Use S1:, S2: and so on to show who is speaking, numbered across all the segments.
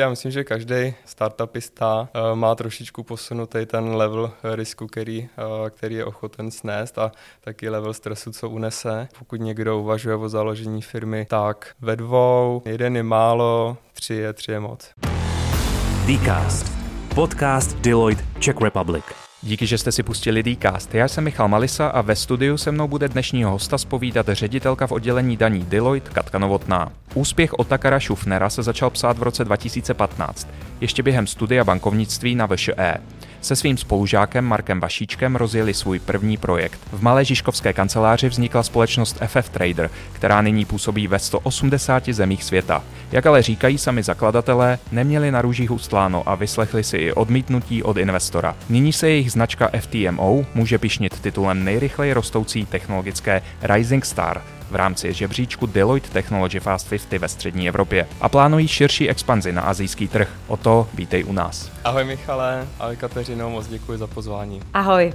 S1: Já myslím, že každý startupista eh, má trošičku posunutý ten level risku, který, eh, který je ochoten snést a taky level stresu, co unese. Pokud někdo uvažuje o založení firmy, tak ve dvou, jeden je málo, tři je, tři je moc.
S2: Dcast. Podcast Deloitte Czech Republic.
S3: Díky, že jste si pustili Dcast. Já jsem Michal Malisa a ve studiu se mnou bude dnešního hosta spovídat ředitelka v oddělení daní Deloitte Katka Novotná. Úspěch Otakara Šufnera se začal psát v roce 2015, ještě během studia bankovnictví na VŠE. Se svým spolužákem Markem Vašíčkem rozjeli svůj první projekt. V Malé Žižkovské kanceláři vznikla společnost FF Trader, která nyní působí ve 180 zemích světa. Jak ale říkají sami zakladatelé, neměli na růžích ustláno a vyslechli si i odmítnutí od investora. Nyní se jejich značka FTMO může pišnit titulem nejrychleji rostoucí technologické Rising Star, v rámci žebříčku Deloitte Technology Fast 50 ve střední Evropě a plánují širší expanzi na azijský trh. O to vítej u nás.
S1: Ahoj Michale, ahoj Kateřino, moc děkuji za pozvání.
S4: Ahoj.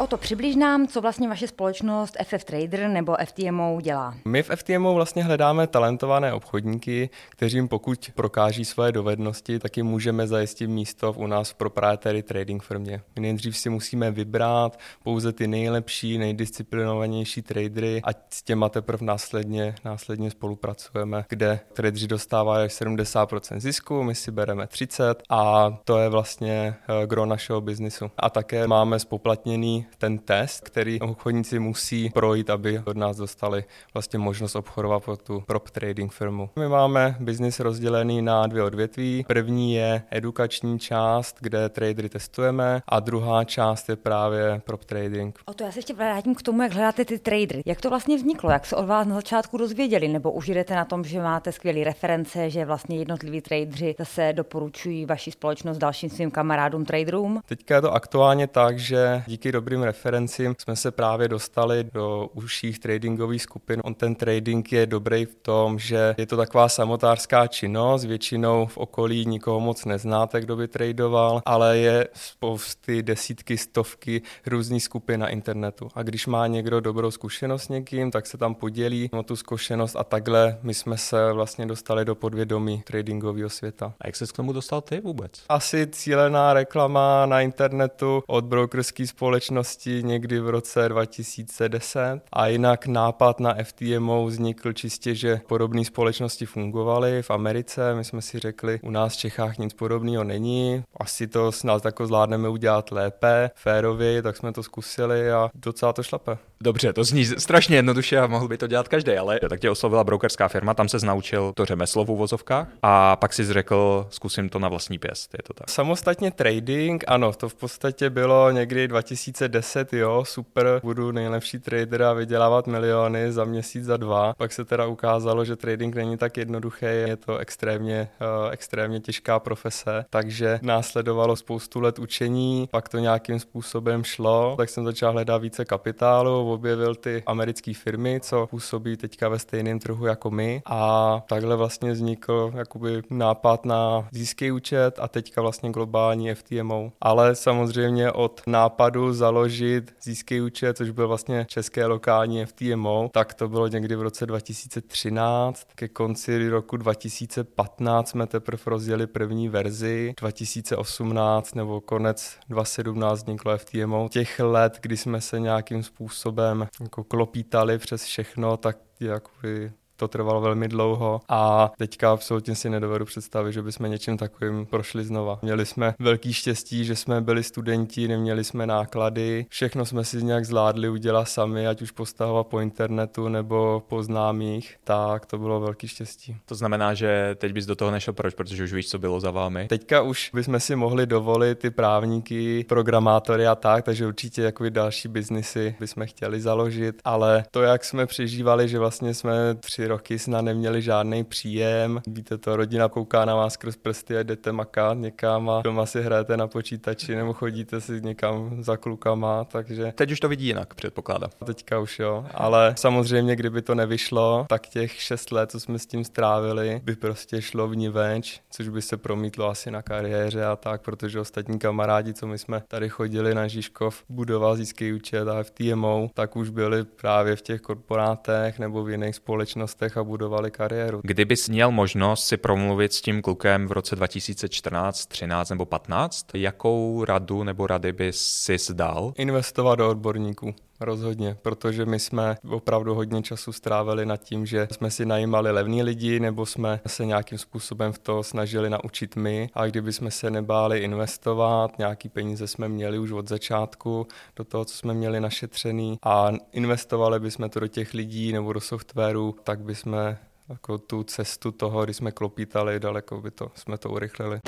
S4: O to přibliž nám, co vlastně vaše společnost FF Trader nebo FTMO dělá.
S1: My v FTMO vlastně hledáme talentované obchodníky, kteřím pokud prokáží své dovednosti, taky můžeme zajistit místo u nás v proprietary trading firmě. My nejdřív si musíme vybrat pouze ty nejlepší, nejdisciplinovanější tradery a s těma teprve následně, následně spolupracujeme, kde tradeři dostávají až 70% zisku, my si bereme 30 a to je vlastně eh, gro našeho biznisu. A také máme spoplatněný ten test, který obchodníci musí projít, aby od nás dostali vlastně možnost obchodovat pro tu prop trading firmu. My máme biznis rozdělený na dvě odvětví. První je edukační část, kde tradery testujeme a druhá část je právě prop trading.
S4: O to já se ještě vrátím k tomu, jak hledáte ty tradery. Jak to vlastně vzniklo? Jak se od vás na začátku dozvěděli? Nebo už jdete na tom, že máte skvělé reference, že vlastně jednotliví tradeři zase doporučují vaši společnost dalším svým kamarádům traderům?
S1: Teďka je to aktuálně tak, že díky dobrým dobrým referencím jsme se právě dostali do užších tradingových skupin. On ten trading je dobrý v tom, že je to taková samotářská činnost, většinou v okolí nikoho moc neznáte, kdo by tradoval, ale je spousty, desítky, stovky různých skupin na internetu. A když má někdo dobrou zkušenost s někým, tak se tam podělí o tu zkušenost a takhle my jsme se vlastně dostali do podvědomí tradingového světa.
S3: A jak se k tomu dostal ty vůbec?
S1: Asi cílená reklama na internetu od brokerské společnosti společnosti někdy v roce 2010 a jinak nápad na FTMO vznikl čistě, že podobné společnosti fungovaly v Americe. My jsme si řekli, u nás v Čechách nic podobného není, asi to snad jako zvládneme udělat lépe, férově, tak jsme to zkusili a docela to šlape.
S3: Dobře, to zní strašně jednoduše a mohl by to dělat každý, ale tak tě oslovila brokerská firma, tam se naučil to řemeslo v uvozovkách a pak si řekl, zkusím to na vlastní pěst, je to tak.
S1: Samostatně trading, ano, to v podstatě bylo někdy 2010, jo, super, budu nejlepší trader a vydělávat miliony za měsíc, za dva. Pak se teda ukázalo, že trading není tak jednoduché, je to extrémně, uh, extrémně těžká profese, takže následovalo spoustu let učení, pak to nějakým způsobem šlo, tak jsem začal hledat více kapitálu, objevil ty americké firmy, co působí teďka ve stejném trhu jako my a takhle vlastně vznikl jakoby nápad na získý účet a teďka vlastně globální FTMO. Ale samozřejmě od nápadu založit získý účet, což byl vlastně české lokální FTMO, tak to bylo někdy v roce 2013. Ke konci roku 2015 jsme teprve rozjeli první verzi, 2018 nebo konec 2017 vzniklo FTMO. Těch let, kdy jsme se nějakým způsobem způsobem jako klopítali přes všechno, tak jakoby to trvalo velmi dlouho a teďka absolutně si nedovedu představit, že bychom něčím takovým prošli znova. Měli jsme velký štěstí, že jsme byli studenti, neměli jsme náklady, všechno jsme si nějak zvládli udělat sami, ať už postahovat po internetu nebo po známých, tak to bylo velký štěstí.
S3: To znamená, že teď bys do toho nešel proč, protože už víš, co bylo za vámi?
S1: Teďka už bychom si mohli dovolit ty právníky, programátory a tak, takže určitě jako další biznisy bychom chtěli založit, ale to, jak jsme přežívali, že vlastně jsme tři roky snad neměli žádný příjem. Víte to, rodina kouká na vás skrz prsty a jdete makat někam a doma si hrajete na počítači nebo chodíte si někam za klukama, takže...
S3: Teď už to vidí jinak, předpokládám.
S1: Teďka už jo, ale samozřejmě, kdyby to nevyšlo, tak těch šest let, co jsme s tím strávili, by prostě šlo v ní venč, což by se promítlo asi na kariéře a tak, protože ostatní kamarádi, co my jsme tady chodili na Žižkov, budoval získý účet a v TMO, tak už byli právě v těch korporátech nebo v jiných společnostech společnostech a budovali kariéru.
S3: Kdybys měl možnost si promluvit s tím klukem v roce 2014, 13 nebo 15, jakou radu nebo rady bys si dal?
S1: Investovat do odborníků. Rozhodně, protože my jsme opravdu hodně času strávili nad tím, že jsme si najímali levní lidi nebo jsme se nějakým způsobem v to snažili naučit my a kdyby jsme se nebáli investovat, nějaký peníze jsme měli už od začátku do toho, co jsme měli našetřený a investovali bychom to do těch lidí nebo do softwaru, tak bychom jako tu cestu toho, kdy jsme klopítali, daleko by to, jsme to urychlili.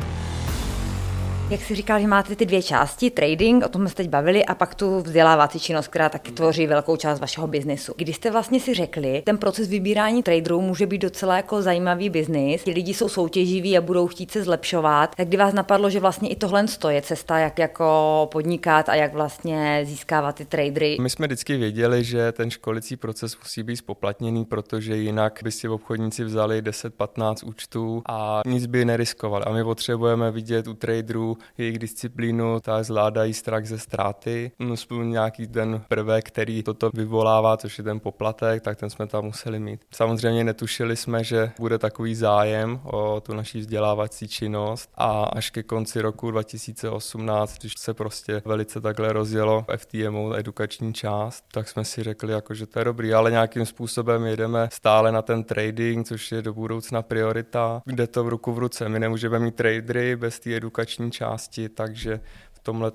S4: Jak jsi říkal, že máte ty dvě části, trading, o tom jsme se teď bavili, a pak tu vzdělávací činnost, která taky tvoří velkou část vašeho biznesu. Když jste vlastně si řekli, ten proces vybírání traderů může být docela jako zajímavý biznis, ti lidi jsou soutěživí a budou chtít se zlepšovat, tak kdy vás napadlo, že vlastně i tohle je cesta, jak jako podnikat a jak vlastně získávat ty tradery?
S1: My jsme vždycky věděli, že ten školicí proces musí být spoplatněný, protože jinak by si obchodníci vzali 10-15 účtů a nic by neriskovali. A my potřebujeme vidět u traderů jejich disciplínu, ta zvládají strach ze ztráty. No, nějaký ten prvek, který toto vyvolává, což je ten poplatek, tak ten jsme tam museli mít. Samozřejmě netušili jsme, že bude takový zájem o tu naší vzdělávací činnost a až ke konci roku 2018, když se prostě velice takhle rozjelo FTMO, edukační část, tak jsme si řekli, jako, že to je dobrý, ale nějakým způsobem jedeme stále na ten trading, což je do budoucna priorita, kde to v ruku v ruce. My nemůžeme mít tradery bez té edukační části části, takže v tomhle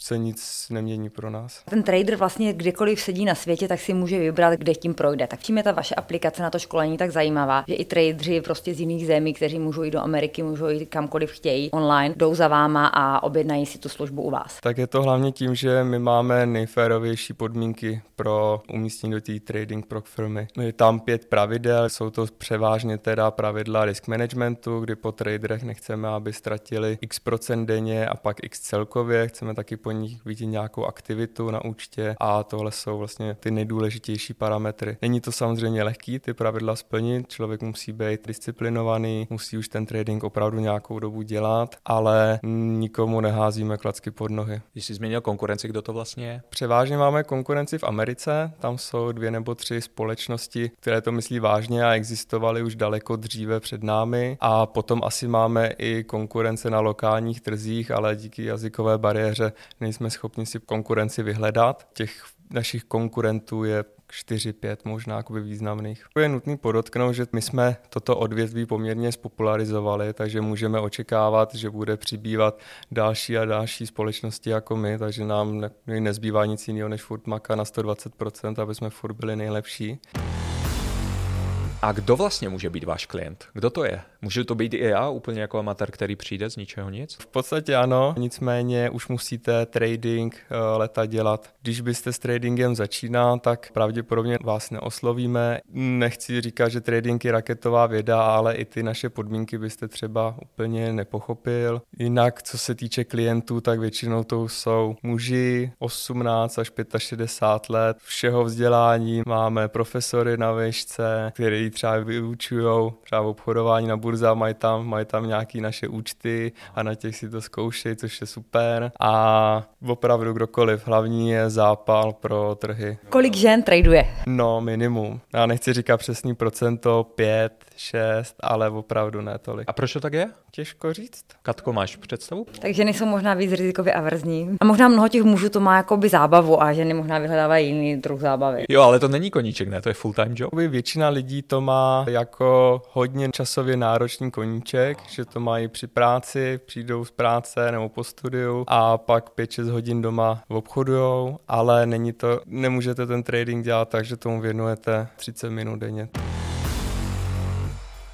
S1: se nic nemění pro nás.
S4: Ten trader vlastně kdekoliv sedí na světě, tak si může vybrat, kde tím projde. Tak čím je ta vaše aplikace na to školení tak zajímavá, že i tradři prostě z jiných zemí, kteří můžou jít do Ameriky, můžou jít kamkoliv chtějí online, jdou za váma a objednají si tu službu u vás.
S1: Tak je to hlavně tím, že my máme nejférovější podmínky pro umístění do té trading pro firmy. Je tam pět pravidel, jsou to převážně teda pravidla risk managementu, kdy po traderech nechceme, aby ztratili x procent denně a pak x celkově. Chceme taky po nich vidět nějakou aktivitu na účtě a tohle jsou vlastně ty nejdůležitější parametry. Není to samozřejmě lehký ty pravidla splnit, člověk musí být disciplinovaný, musí už ten trading opravdu nějakou dobu dělat, ale nikomu neházíme klacky pod nohy.
S3: Když jsi změnil konkurenci, kdo to vlastně je?
S1: Převážně máme konkurenci v Americe, tam jsou dvě nebo tři společnosti, které to myslí vážně a existovaly už daleko dříve před námi a potom asi máme i konkurence na lokálních trzích, ale díky jazykové bariéře nejsme schopni si konkurenci vyhledat. Těch našich konkurentů je 4-5 možná jakoby významných. Je nutný podotknout, že my jsme toto odvětví poměrně spopularizovali, takže můžeme očekávat, že bude přibývat další a další společnosti jako my, takže nám ne, nezbývá nic jiného než furt maka na 120%, aby jsme furt byli nejlepší.
S3: A kdo vlastně může být váš klient? Kdo to je? Může to být i já, úplně jako amatér, který přijde z ničeho nic?
S1: V podstatě ano, nicméně už musíte trading eh, leta dělat. Když byste s tradingem začínal, tak pravděpodobně vás neoslovíme. Nechci říkat, že trading je raketová věda, ale i ty naše podmínky byste třeba úplně nepochopil. Jinak, co se týče klientů, tak většinou to jsou muži 18 až 65 let, všeho vzdělání. Máme profesory na výšce, který třeba vyučují třeba obchodování na burza, mají tam, mají tam nějaké naše účty a na těch si to zkoušejí, což je super. A opravdu kdokoliv, hlavní je zápal pro trhy.
S4: Kolik žen traduje?
S1: No, minimum. Já nechci říkat přesný procento, pět, šest, ale opravdu ne tolik.
S3: A proč to tak je?
S1: Těžko říct.
S3: Katko, máš představu?
S4: Takže ženy jsou možná víc rizikově averzní. A možná mnoho těch mužů to má jako by zábavu a ženy možná vyhledávají jiný druh zábavy.
S3: Jo, ale to není koníček, ne? To je full-time job.
S1: Většina lidí to má jako hodně časově náročný koníček, že to mají při práci, přijdou z práce nebo po studiu a pak 5-6 hodin doma obchodujou, ale není to, nemůžete ten trading dělat tak, že tomu věnujete 30 minut denně.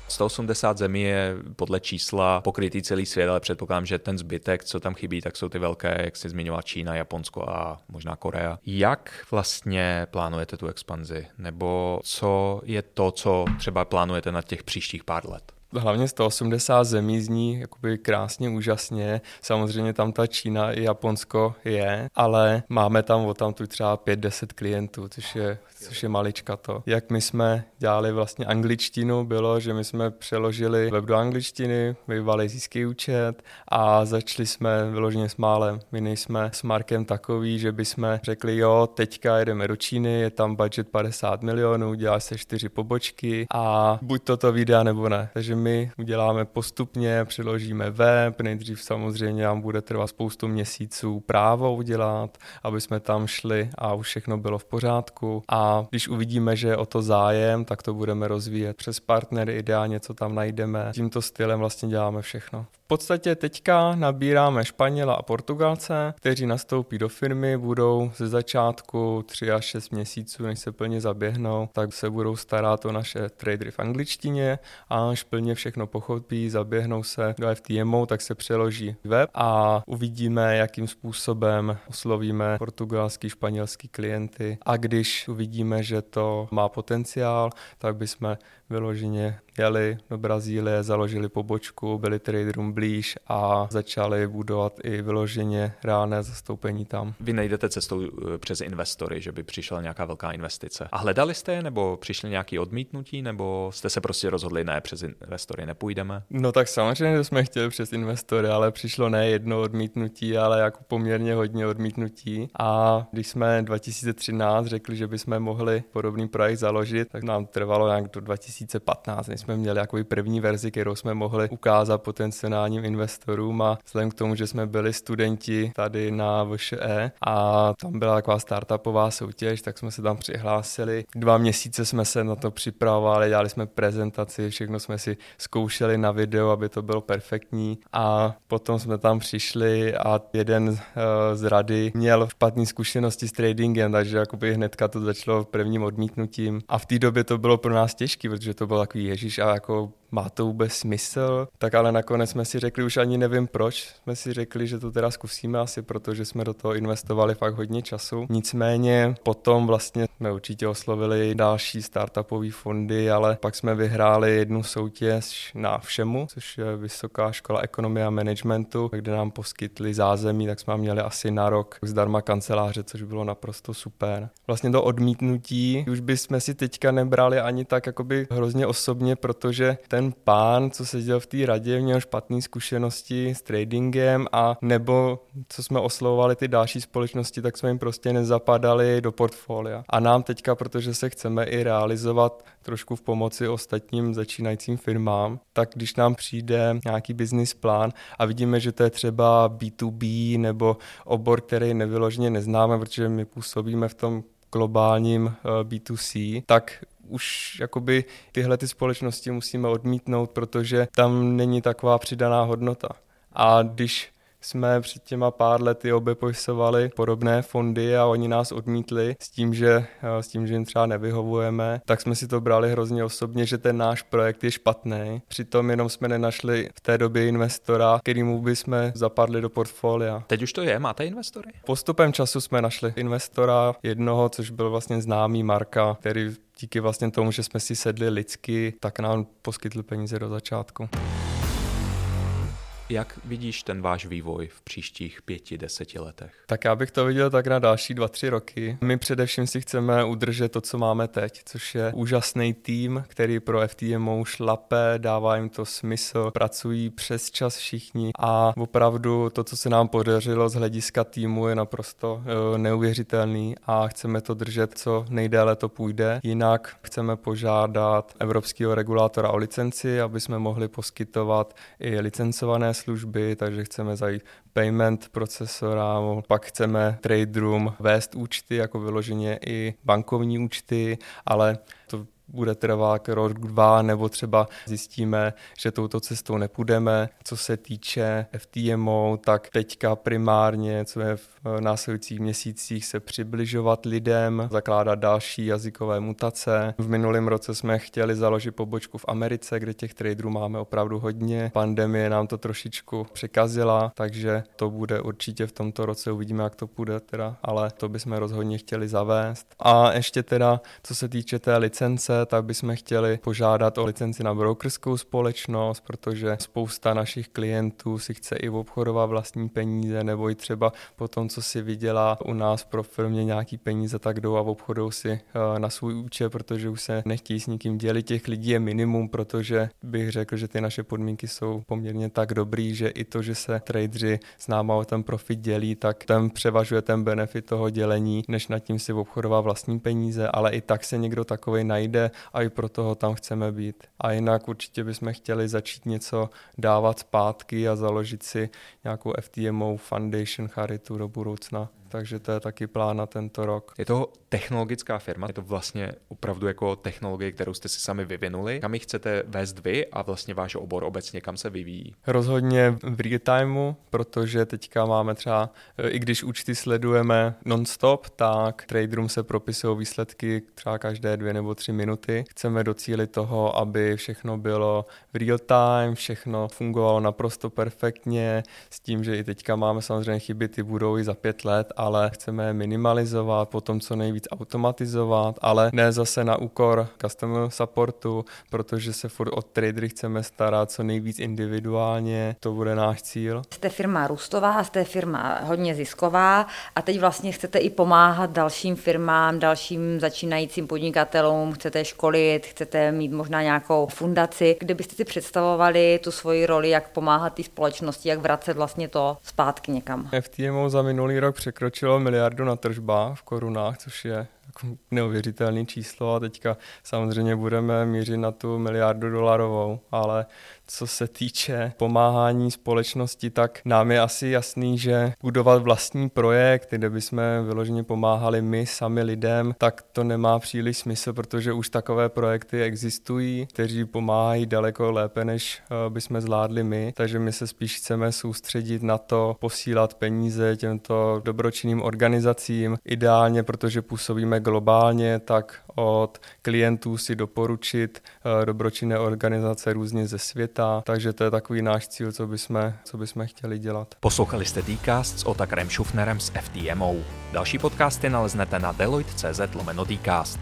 S3: 180 zemí je podle čísla pokrytý celý svět, ale předpokládám, že ten zbytek, co tam chybí, tak jsou ty velké, jak jsi zmiňoval, Čína, Japonsko a možná Korea. Jak vlastně plánujete tu expanzi? Nebo co je to, co třeba plánujete na těch příštích pár let?
S1: Hlavně 180 zemí zní jakoby krásně, úžasně. Samozřejmě tam ta Čína i Japonsko je, ale máme tam o tam tu třeba 5-10 klientů, což je, což je malička to. Jak my jsme dělali vlastně angličtinu, bylo, že my jsme přeložili web do angličtiny, vyvali získý účet a začali jsme vyloženě s málem. My nejsme s Markem takový, že bychom řekli, jo, teďka jedeme do Číny, je tam budget 50 milionů, dělá se čtyři pobočky a buď toto vyjde, nebo ne. Takže my uděláme postupně, přiložíme web, nejdřív samozřejmě nám bude trvat spoustu měsíců právo udělat, aby jsme tam šli a už všechno bylo v pořádku a když uvidíme, že je o to zájem, tak to budeme rozvíjet přes partnery, ideálně co tam najdeme. Tímto stylem vlastně děláme všechno. V podstatě teďka nabíráme Španěla a Portugalce, kteří nastoupí do firmy, budou ze začátku 3 až 6 měsíců, než se plně zaběhnou, tak se budou starat o naše tradery v angličtině a až plně všechno pochopí, zaběhnou se do FTMO, tak se přeloží web a uvidíme, jakým způsobem oslovíme portugalský, španělský klienty. A když uvidíme, že to má potenciál, tak bychom vyloženě jeli do Brazílie, založili pobočku, byli traderům blíž a začali budovat i vyloženě reálné zastoupení tam.
S3: Vy nejdete cestou eh, přes investory, že by přišla nějaká velká investice. A hledali jste je, nebo přišli nějaký odmítnutí, nebo jste se prostě rozhodli, ne, přes investory nepůjdeme?
S1: No tak samozřejmě, že jsme chtěli přes investory, ale přišlo ne jedno odmítnutí, ale jako poměrně hodně odmítnutí. A když jsme 2013 řekli, že bychom mohli podobný projekt založit, tak nám trvalo nějak do 2015, než jsme měli jako první verzi, kterou jsme mohli ukázat potenciálním investorům a vzhledem k tomu, že jsme byli studenti tady na VŠE a tam byla taková startupová soutěž, tak jsme se tam přihlásili. Dva měsíce jsme se na to připravovali, dělali jsme prezentaci, všechno jsme si zkoušeli na video, aby to bylo perfektní a potom jsme tam přišli a jeden uh, z rady měl špatné zkušenosti s tradingem, takže jakoby hnedka to začalo prvním odmítnutím a v té době to bylo pro nás těžké, protože to bylo takový ježíš a jako má to vůbec smysl, tak ale nakonec jsme si řekli, už ani nevím proč, jsme si řekli, že to teda zkusíme asi, protože jsme do toho investovali fakt hodně času. Nicméně potom vlastně jsme určitě oslovili další startupové fondy, ale pak jsme vyhráli jednu soutěž na všemu, což je Vysoká škola ekonomie a managementu, kde nám poskytli zázemí, tak jsme měli asi na rok zdarma kanceláře, což bylo naprosto super. Vlastně to odmítnutí už bychom si teďka nebrali ani tak jakoby hrozně osobně, protože ten ten pán, co seděl v té radě, měl špatné zkušenosti s tradingem a nebo co jsme oslovovali ty další společnosti, tak jsme jim prostě nezapadali do portfolia. A nám teďka, protože se chceme i realizovat trošku v pomoci ostatním začínajícím firmám, tak když nám přijde nějaký business plán a vidíme, že to je třeba B2B nebo obor, který nevyloženě neznáme, protože my působíme v tom globálním eh, B2C, tak už jakoby tyhle ty společnosti musíme odmítnout, protože tam není taková přidaná hodnota. A když jsme před těma pár lety obepoisovali podobné fondy a oni nás odmítli s tím, že, s tím, že jim třeba nevyhovujeme, tak jsme si to brali hrozně osobně, že ten náš projekt je špatný. Přitom jenom jsme nenašli v té době investora, kterýmu by jsme zapadli do portfolia.
S3: Teď už to je, máte investory?
S1: Postupem času jsme našli investora jednoho, což byl vlastně známý Marka, který díky vlastně tomu, že jsme si sedli lidsky, tak nám poskytl peníze do začátku.
S3: Jak vidíš ten váš vývoj v příštích pěti, deseti letech?
S1: Tak já bych to viděl tak na další dva, tři roky. My především si chceme udržet to, co máme teď, což je úžasný tým, který pro FTMO šlape, dává jim to smysl, pracují přes čas všichni a opravdu to, co se nám podařilo z hlediska týmu, je naprosto uh, neuvěřitelný a chceme to držet, co nejdéle to půjde. Jinak chceme požádat evropského regulátora o licenci, aby jsme mohli poskytovat i licencované služby, takže chceme zajít payment procesora, pak chceme trade room vést účty, jako vyloženě i bankovní účty, ale to bude trvat rok, dva, nebo třeba zjistíme, že touto cestou nepůjdeme. Co se týče FTMO, tak teďka primárně, co je v následujících měsících, se přibližovat lidem, zakládat další jazykové mutace. V minulém roce jsme chtěli založit pobočku v Americe, kde těch traderů máme opravdu hodně. Pandemie nám to trošičku překazila, takže to bude určitě v tomto roce, uvidíme, jak to půjde teda, ale to bychom rozhodně chtěli zavést. A ještě teda, co se týče té licence, tak bychom chtěli požádat o licenci na brokerskou společnost, protože spousta našich klientů si chce i obchodovat vlastní peníze, nebo i třeba po tom, co si vydělá u nás pro firmě nějaký peníze, tak jdou a obchodou si eh, na svůj účet, protože už se nechtějí s nikým dělit. Těch lidí je minimum, protože bych řekl, že ty naše podmínky jsou poměrně tak dobrý, že i to, že se tradeři s náma o ten profit dělí, tak ten převažuje ten benefit toho dělení, než nad tím si obchodová vlastní peníze, ale i tak se někdo takový najde a i pro toho tam chceme být. A jinak určitě bychom chtěli začít něco dávat zpátky a založit si nějakou FTMO Foundation charitu do budoucna takže to je taky plán na tento rok.
S3: Je to technologická firma, je to vlastně opravdu jako technologie, kterou jste si sami vyvinuli. Kam ji chcete vést vy a vlastně váš obor obecně, kam se vyvíjí?
S1: Rozhodně v real timeu, protože teďka máme třeba, i když účty sledujeme non-stop, tak traderům se propisují výsledky třeba každé dvě nebo tři minuty. Chceme docílit toho, aby všechno bylo v real time, všechno fungovalo naprosto perfektně, s tím, že i teďka máme samozřejmě chyby, ty budou i za pět let, ale chceme je minimalizovat, potom co nejvíc automatizovat, ale ne zase na úkor customer supportu, protože se furt od tradery chceme starat co nejvíc individuálně, to bude náš cíl.
S4: Jste firma růstová, jste firma hodně zisková a teď vlastně chcete i pomáhat dalším firmám, dalším začínajícím podnikatelům, chcete školit, chcete mít možná nějakou fundaci, kde byste si představovali tu svoji roli, jak pomáhat té společnosti, jak vracet vlastně to zpátky někam.
S1: FTMO za minulý rok překročil překročilo miliardu na tržbách v korunách, což je jako neuvěřitelné číslo a teďka samozřejmě budeme mířit na tu miliardu dolarovou, ale co se týče pomáhání společnosti, tak nám je asi jasný, že budovat vlastní projekt, kde bychom vyloženě pomáhali my sami lidem, tak to nemá příliš smysl, protože už takové projekty existují, kteří pomáhají daleko lépe, než eh, bychom zvládli my, takže my se spíš chceme soustředit na to, posílat peníze těmto dobročinným organizacím, ideálně, protože působíme globálně, tak od klientů si doporučit eh, dobročinné organizace různě ze světa, takže to je takový náš cíl, co bychom, co bychom chtěli dělat.
S3: Poslouchali jste Dcast s Otakarem Šufnerem z FTMO. Další podcasty naleznete na deloitte.cz lomeno Dcast.